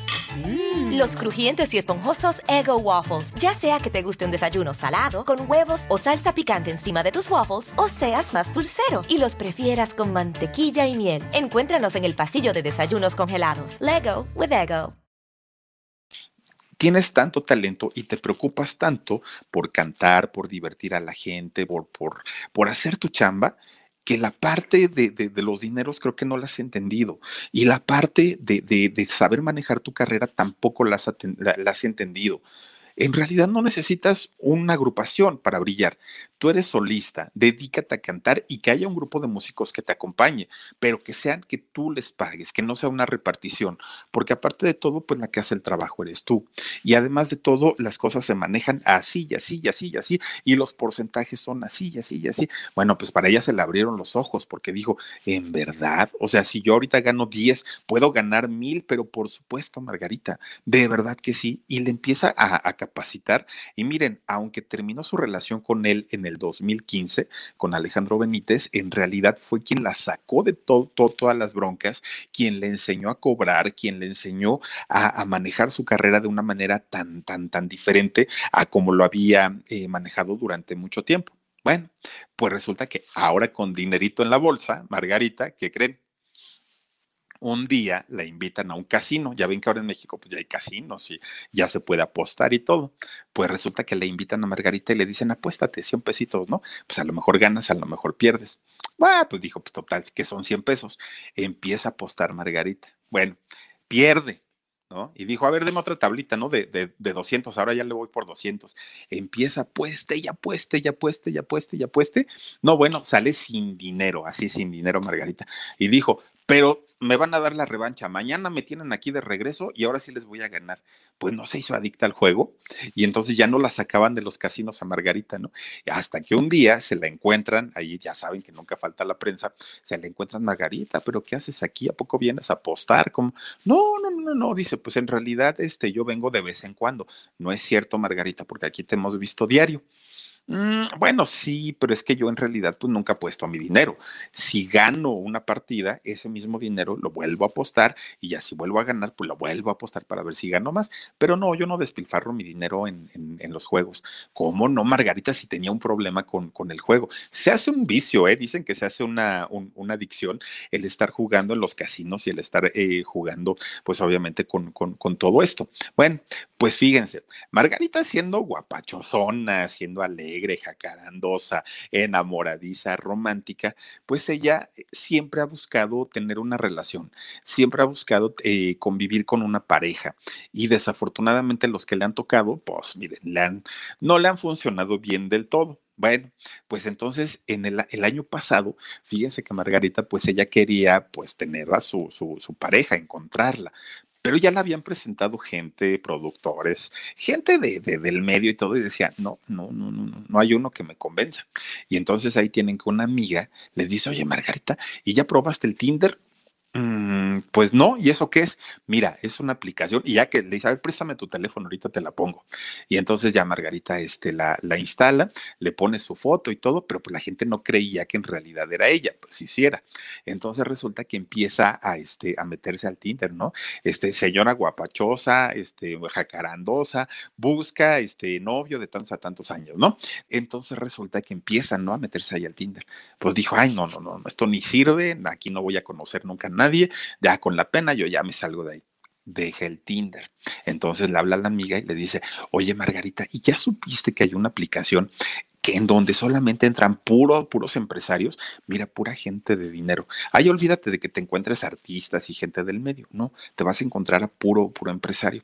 Mm. Los crujientes y esponjosos Ego Waffles. Ya sea que te guste un desayuno salado, con huevos o salsa picante encima de tus waffles, o seas más dulcero y los prefieras con mantequilla y miel. Encuéntranos en el pasillo de desayunos congelados. Lego with Ego. Tienes tanto talento y te preocupas tanto por cantar, por divertir a la gente, por, por, por hacer tu chamba, que la parte de, los dineros creo que no la has entendido y la parte de, saber manejar tu carrera tampoco la has entendido. En realidad no necesitas una agrupación para brillar. Tú eres solista, dedícate a cantar y que haya un grupo de músicos que te acompañe, pero que sean que tú les pagues, que no sea una repartición, porque aparte de todo, pues la que hace el trabajo eres tú. Y además de todo, las cosas se manejan así y así así así, y los porcentajes son así así así. Bueno, pues para ella se le abrieron los ojos porque dijo, en verdad, o sea, si yo ahorita gano 10, puedo ganar mil, pero por supuesto, Margarita, de verdad que sí, y le empieza a capacitar. Y miren, aunque terminó su relación con él en el 2015 con Alejandro Benítez, en realidad fue quien la sacó de todo, todas las broncas, quien le enseñó a cobrar, quien le enseñó a, manejar su carrera de una manera tan, tan, tan diferente a como lo había eh, manejado durante mucho tiempo. Bueno, pues resulta que ahora con dinerito en la bolsa, Margarita, ¿qué creen? Un día la invitan a un casino. Ya ven que ahora en México pues ya hay casinos y ya se puede apostar y todo. Pues resulta que le invitan a Margarita y le dicen, apuéstate 100 pesitos, ¿no? Pues a lo mejor ganas, a lo mejor pierdes. Bueno, pues dijo, pues total, que son 100 pesos. Empieza a apostar Margarita. Bueno, pierde. ¿no? Y dijo, a ver, deme otra tablita, ¿no? De, de, de 200, ahora ya le voy por 200. Empieza, apueste y apueste y apueste y apueste y apueste. No, bueno, sale sin dinero, así sin dinero, Margarita. Y dijo, pero me van a dar la revancha. Mañana me tienen aquí de regreso y ahora sí les voy a ganar. Pues no se hizo adicta al juego y entonces ya no la sacaban de los casinos a Margarita, ¿no? Hasta que un día se la encuentran, ahí ya saben que nunca falta la prensa, se la encuentran Margarita, pero ¿qué haces aquí? ¿A poco vienes a apostar? Como, no, no, no, no, dice, pues en realidad este, yo vengo de vez en cuando. No es cierto, Margarita, porque aquí te hemos visto diario. Mm, bueno, sí, pero es que yo en realidad pues nunca apuesto a mi dinero. Si gano una partida, ese mismo dinero lo vuelvo a apostar y ya si vuelvo a ganar, pues lo vuelvo a apostar para ver si gano más. Pero no, yo no despilfarro mi dinero en, los juegos. ¿Cómo no, Margarita, si tenía un problema con, con, el juego? Se hace un vicio, ¿eh? Dicen que se hace una, una adicción el estar jugando en los casinos y el estar eh, jugando, pues obviamente con, con, con todo esto. Bueno, pues fíjense, Margarita siendo guapachosona, siendo alegre, jacarandosa, enamoradiza, romántica, pues ella eh, siempre ha buscado tener una relación, siempre ha buscado eh, convivir con una pareja y desafortunadamente los que le han tocado, pues miren, le no le han funcionado bien del todo. Bueno, pues entonces en el, el, año pasado, fíjense que Margarita, pues ella quería pues tener a su, su, su pareja, encontrarla, pero ya la habían presentado gente, productores, gente de, del medio y todo, y decía, no, no, no, no, no hay uno que me convenza. Y entonces ahí tienen que una amiga le dice, oye, Margarita, ¿y ya probaste el Tinder? Mm, pues no, ¿y eso qué es? Mira, es una aplicación y ya que le dice, a ver, préstame tu teléfono, ahorita te la pongo. Y entonces ya Margarita este, la, la instala, le pone su foto y todo, pero pues la gente no creía que en realidad era ella, pues hiciera. Entonces resulta que empieza a, este, a meterse al Tinder, ¿no? Este, señora guapachosa, este, jacarandosa, busca este novio de tantos a tantos años, ¿no? Entonces resulta que empieza, ¿no? A meterse ahí al Tinder. Pues dijo, ay, no, no, no, esto ni sirve, aquí no voy a conocer nunca a nadie, ya con la pena yo ya me salgo de ahí. Deja el Tinder. Entonces le habla a la amiga y le dice, oye Margarita, ¿y ya supiste que hay una aplicación que en donde solamente entran puro, puros empresarios, mira, pura gente de dinero. Ahí olvídate de que te encuentres artistas y gente del medio, no, te vas a encontrar a puro, puro empresario.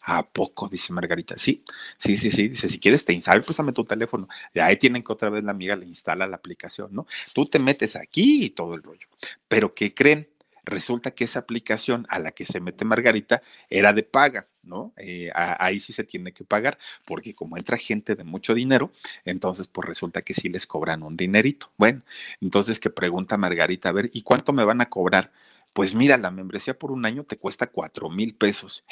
¿A poco? Dice Margarita. Sí, sí, sí, sí. Dice, si quieres te instala, pásame tu teléfono. Y ahí tienen que otra vez la amiga le instala la aplicación, ¿no? Tú te metes aquí y todo el rollo. Pero ¿qué creen? Resulta que esa aplicación a la que se mete Margarita era de paga, ¿no? Eh, ahí sí se tiene que pagar, porque como entra gente de mucho dinero, entonces pues resulta que sí les cobran un dinerito. Bueno, entonces que pregunta Margarita, a ver, ¿y cuánto me van a cobrar? Pues mira, la membresía por un año te cuesta cuatro mil pesos.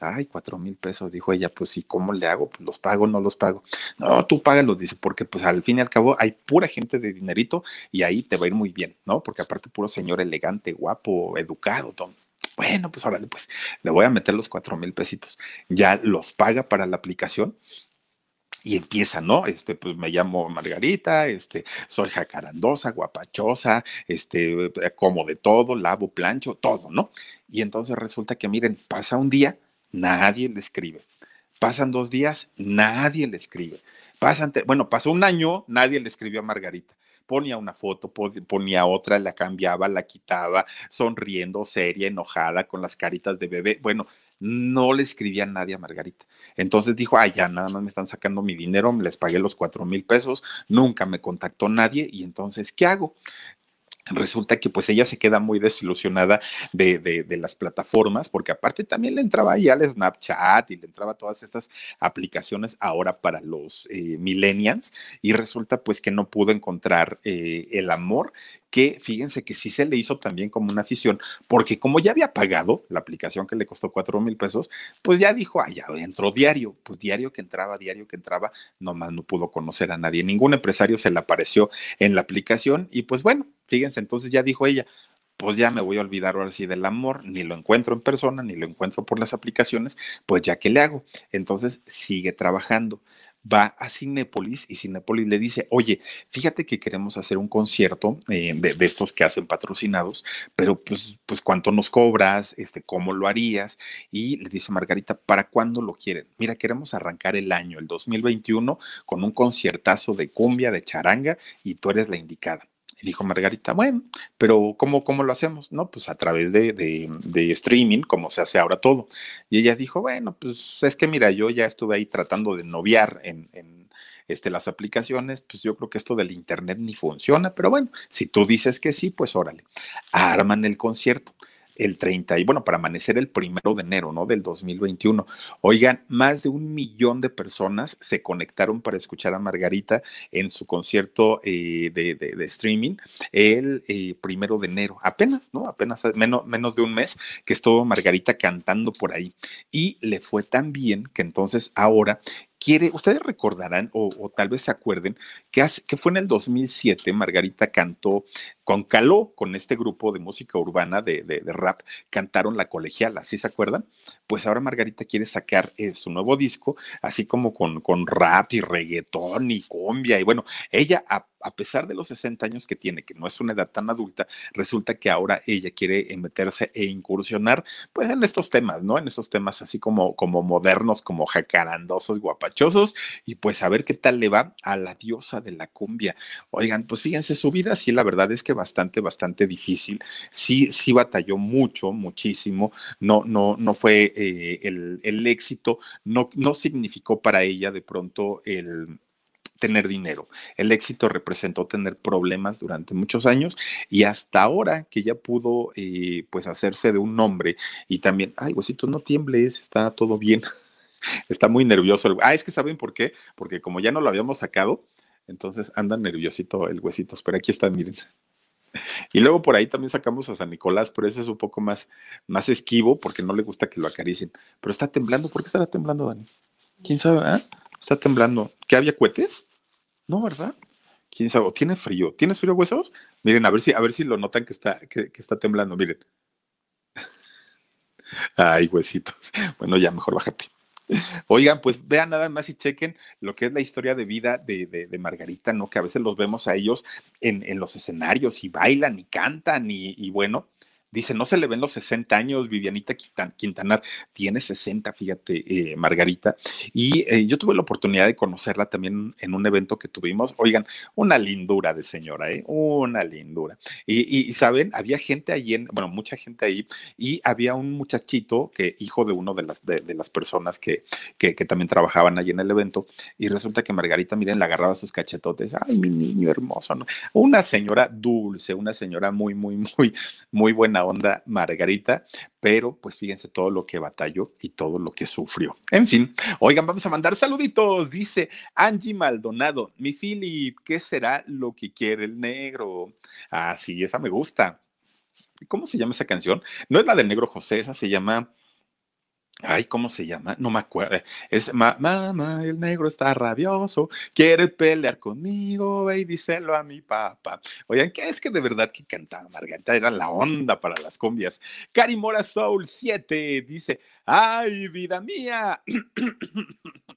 Ay, cuatro mil pesos, dijo ella. Pues, ¿y cómo le hago? Pues los pago, no los pago. No, tú págalos, dice, porque pues al fin y al cabo hay pura gente de dinerito y ahí te va a ir muy bien, ¿no? Porque aparte puro señor elegante, guapo, educado, todo. Bueno, pues órale, pues le voy a meter los cuatro mil pesitos. Ya los paga para la aplicación y empieza, ¿no? Este, pues me llamo Margarita, este, soy jacarandosa, guapachosa, este, como de todo, lavo, plancho, todo, ¿no? Y entonces resulta que, miren, pasa un día, nadie le escribe. Pasan dos días, nadie le escribe. Pasan, bueno, pasó un año, nadie le escribió a Margarita ponía una foto, ponía otra, la cambiaba, la quitaba, sonriendo, seria, enojada, con las caritas de bebé. Bueno, no le escribía a nadie a Margarita. Entonces dijo, ay, ya nada más me están sacando mi dinero, les pagué los cuatro mil pesos, nunca me contactó nadie y entonces, ¿qué hago? Resulta que pues ella se queda muy desilusionada de, de, las plataformas, porque aparte también le entraba ahí al Snapchat y le entraba todas estas aplicaciones ahora para los eh, millennials, y resulta pues que no pudo encontrar eh, el amor que fíjense que sí se le hizo también como una afición, porque como ya había pagado la aplicación que le costó cuatro mil pesos, pues ya dijo, ah, ya entró diario, pues diario que entraba, diario que entraba, nomás no pudo conocer a nadie, ningún empresario se le apareció en la aplicación y pues bueno, fíjense, entonces ya dijo ella, pues ya me voy a olvidar ahora sí del amor, ni lo encuentro en persona, ni lo encuentro por las aplicaciones, pues ya que le hago. Entonces sigue trabajando va a Cinépolis y Cinépolis le dice, oye, fíjate que queremos hacer un concierto eh, de, estos que hacen patrocinados, pero pues, pues cuánto nos cobras, este, cómo lo harías. Y le dice Margarita, ¿para cuándo lo quieren? Mira, queremos arrancar el año, el 2021, con un conciertazo de cumbia, de charanga, y tú eres la indicada. Y dijo Margarita, bueno, pero ¿cómo, cómo lo hacemos? No, pues a través de, de, streaming, como se hace ahora todo. Y ella dijo, bueno, pues es que mira, yo ya estuve ahí tratando de noviar en, en este, las aplicaciones, pues yo creo que esto del internet ni funciona, pero bueno, si tú dices que sí, pues órale, arman el concierto el 30 y bueno, para amanecer el primero de enero, ¿no? Del 2021. Oigan, más de un millón de personas se conectaron para escuchar a Margarita en su concierto eh, de, streaming el eh, primero de enero, apenas, ¿no? Apenas menos, menos de un mes que estuvo Margarita cantando por ahí. Y le fue tan bien que entonces ahora quiere, ustedes recordarán o, tal vez se acuerden que, que, fue en el 2007, Margarita cantó con Caló, con este grupo de música urbana de, de, rap, cantaron La Colegiala, ¿sí se acuerdan? Pues ahora Margarita quiere sacar eh, su nuevo disco, así como con, con rap y reggaetón y cumbia, y bueno, ella a a pesar de los 60 años que tiene, que no es una edad tan adulta, resulta que ahora ella quiere eh, meterse e incursionar pues en estos temas, ¿no? En estos temas así como, como modernos, como jacarandosos, guapachosos, y pues a ver qué tal le va a la diosa de la cumbia. Oigan, pues fíjense, su vida sí, la verdad es que bastante, bastante difícil. Sí, sí batalló mucho, muchísimo. No, no, no fue eh, el, el éxito, no, no significó para ella de pronto el tener dinero. El éxito representó tener problemas durante muchos años y hasta ahora que ya pudo eh, pues hacerse de un nombre y también, ay, huesito, no tiembles, está todo bien. (laughs) está muy nervioso. Ah, es que saben por qué, porque como ya no lo habíamos sacado, entonces anda nerviosito el huesito. Pero aquí está, miren. (laughs) Y luego por ahí también sacamos a San Nicolás, pero ese es un poco más, más esquivo porque no le gusta que lo acaricien. Pero está temblando. ¿Por qué estará temblando, Dani? ¿Quién sabe? Ah? Está temblando. ¿Qué había cohetes? No, ¿verdad? ¿Quién sabe? tiene frío? ¿Tienes frío, huesos? Miren, a ver si, a ver si lo notan que está, que, está temblando. Miren. (laughs) Ay, huesitos. Bueno, ya mejor bájate. Oigan, pues vean nada más y chequen lo que es la historia de vida de, de, Margarita, ¿no? Que a veces los vemos a ellos en, en, los escenarios y bailan y cantan y, y bueno, Dice, no se le ven los 60 años, Vivianita Quintanar tiene 60, fíjate, eh, Margarita. Y eh, yo tuve la oportunidad de conocerla también en un evento que tuvimos. Oigan, una lindura de señora, ¿eh? Una lindura. Y, saben, había gente ahí, en, bueno, mucha gente ahí, y había un muchachito que, hijo de uno de las, de, las personas que, que, también trabajaban allí en el evento, y resulta que Margarita, miren, le agarraba sus cachetotes. Ay, mi niño hermoso, ¿no? Una señora dulce, una señora muy, muy, muy, muy buena onda Margarita, pero pues fíjense todo lo que batalló y todo lo que sufrió. En fin, oigan, vamos a mandar saluditos. Dice Angie Maldonado, mi Philip, ¿qué será lo que quiere el negro? Ah, sí, esa me gusta. ¿Cómo se llama esa canción? No es la del negro José, esa se llama Ay, ¿cómo se llama? No me acuerdo. Es mamá, el negro está rabioso, quiere pelear conmigo, y díselo a mi papá. Oigan, ¿qué es que de verdad que cantaba Margarita? Era la onda para las cumbias. Cari Mora Soul 7 dice: ¡Ay, vida mía!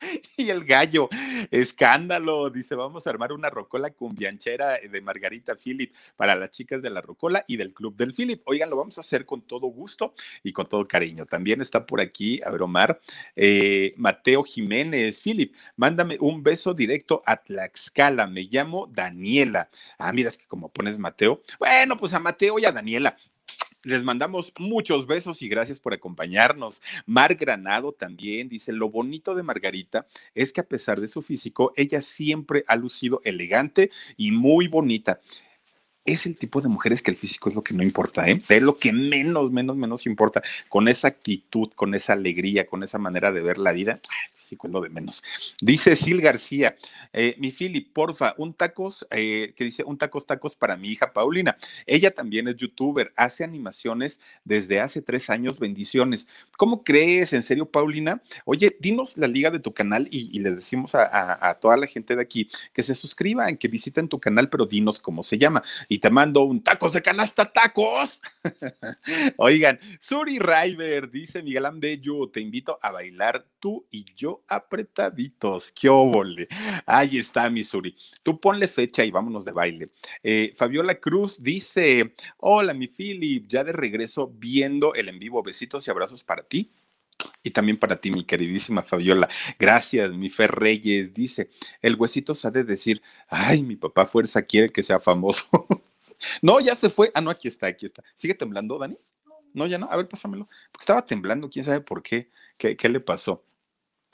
(laughs) y el gallo, escándalo, dice, vamos a armar una rocola cumbianchera de Margarita Philip para las chicas de la rocola y del club del Philip. Oigan, lo vamos a hacer con todo gusto y con todo cariño. También está por aquí, a ver, Omar, eh, Mateo Jiménez, Philip, mándame un beso directo a Tlaxcala, me llamo Daniela. Ah, mira, es que como pones Mateo, bueno, pues a Mateo y a Daniela, les mandamos muchos besos y gracias por acompañarnos. Mar Granado también dice, lo bonito de Margarita es que a pesar de su físico, ella siempre ha lucido elegante y muy bonita. es el tipo de mujeres que el físico es lo que no importa, ¿eh? Es lo que menos, menos, menos importa. Con esa actitud, con esa alegría, con esa manera de ver la vida, de menos. Dice Sil García, eh, mi Fili, porfa, un tacos, eh, que dice un tacos tacos para mi hija Paulina. Ella también es youtuber, hace animaciones desde hace tres años, bendiciones. ¿Cómo crees? ¿En serio, Paulina? Oye, dinos la liga de tu canal y, le decimos a, toda la gente de aquí que se suscriban, que visiten tu canal, pero dinos cómo se llama. Y te mando un tacos de canasta tacos. (laughs) Oigan, Suri River, dice Miguel Ambello, te invito a bailar tú y yo apretaditos. ¡Qué óvole! Ahí está, Missouri. Tú ponle fecha y vámonos de baile. Eh, Fabiola Cruz dice: Hola, mi Philip, ya de regreso viendo el en vivo. Besitos y abrazos para ti. Y también para ti, mi queridísima Fabiola. Gracias, mi Fer Reyes. Dice, el huesito sabe decir, ay, mi papá fuerza quiere que sea famoso. (laughs) no, ya se fue. Ah, no, aquí está, aquí está. ¿Sigue temblando, Dani? No, ya no. A ver, pásamelo. Porque estaba temblando, quién sabe por qué. ¿Qué, qué le pasó?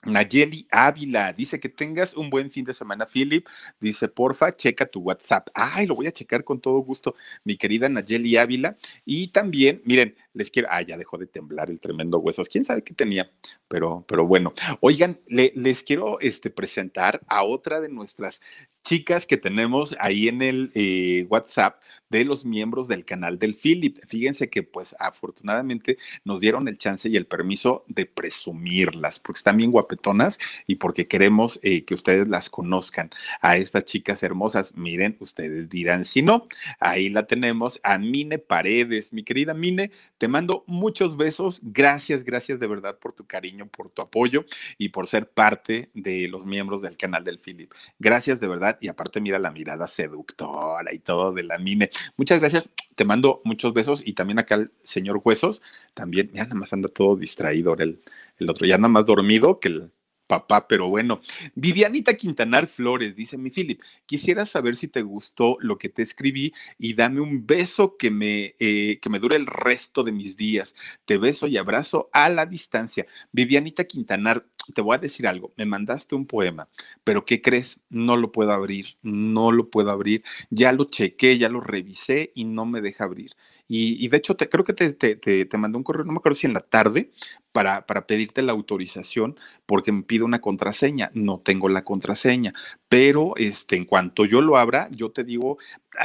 Nayeli Ávila dice que tengas un buen fin de semana, Philip. Dice, porfa, checa tu WhatsApp. Ay, lo voy a checar con todo gusto, mi querida Nayeli Ávila. Y también, miren, les quiero, ah, ya dejó de temblar el tremendo huesos. ¿Quién sabe qué tenía? Pero, pero bueno, oigan, les quiero este, presentar a otra de nuestras chicas que tenemos ahí en el eh, WhatsApp de los miembros del canal del Philip. Fíjense que pues afortunadamente nos dieron el chance y el permiso de presumirlas, porque están bien guapetonas y porque queremos eh, que ustedes las conozcan a estas chicas hermosas. Miren, ustedes dirán si no, ahí la tenemos a Mine Paredes. Mi querida Mine, te mando muchos besos. Gracias, gracias de verdad por tu cariño, por tu apoyo y por ser parte de los miembros del canal del Philip. Gracias de verdad y aparte mira la mirada seductora y todo de la Mine. Muchas gracias, te mando muchos besos y también acá el señor Huesos, también ya nada más anda todo distraído el, el otro, ya nada más dormido que el, papá, pero bueno. Vivianita Quintanar Flores dice, mi Philip, quisiera saber si te gustó lo que te escribí y dame un beso que me, eh, que me dure el resto de mis días. Te beso y abrazo a la distancia. Vivianita Quintanar, te voy a decir algo, me mandaste un poema, pero ¿qué crees? No lo puedo abrir, no lo puedo abrir. Ya lo chequé, ya lo revisé y no me deja abrir. Y, de hecho, te, creo que te, te, te, mandé un correo, no me acuerdo si en la tarde, para, para pedirte la autorización, porque me pide una contraseña. No tengo la contraseña, pero este, en cuanto yo lo abra, yo te digo,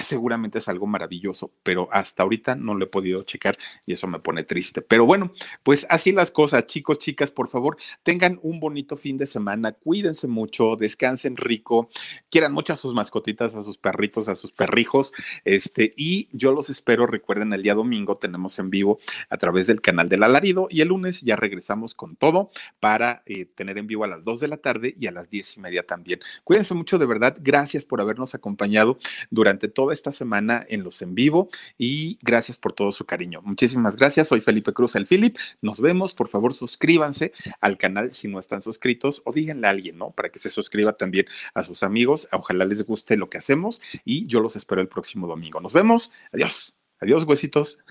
seguramente es algo maravilloso, pero hasta ahorita no lo he podido checar y eso me pone triste. Pero bueno, pues así las cosas, chicos, chicas, por favor, tengan un bonito fin de semana, cuídense mucho, descansen rico, quieran mucho a sus mascotitas, a sus perritos, a sus perrijos, este, y yo los espero, recuerden el día domingo tenemos en vivo a través del canal del alarido y el lunes ya regresamos con todo para eh, tener en vivo a las 2 de la tarde y a las 10 y media también. Cuídense mucho de verdad. Gracias por habernos acompañado durante toda esta semana en los en vivo y gracias por todo su cariño. Muchísimas gracias. Soy Felipe Cruz, el Philip. Nos vemos. Por favor, suscríbanse al canal si no están suscritos o díganle a alguien, ¿no? Para que se suscriba también a sus amigos. Ojalá les guste lo que hacemos y yo los espero el próximo domingo. Nos vemos. Adiós. Adiós, huesitos. (laughs)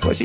Pues.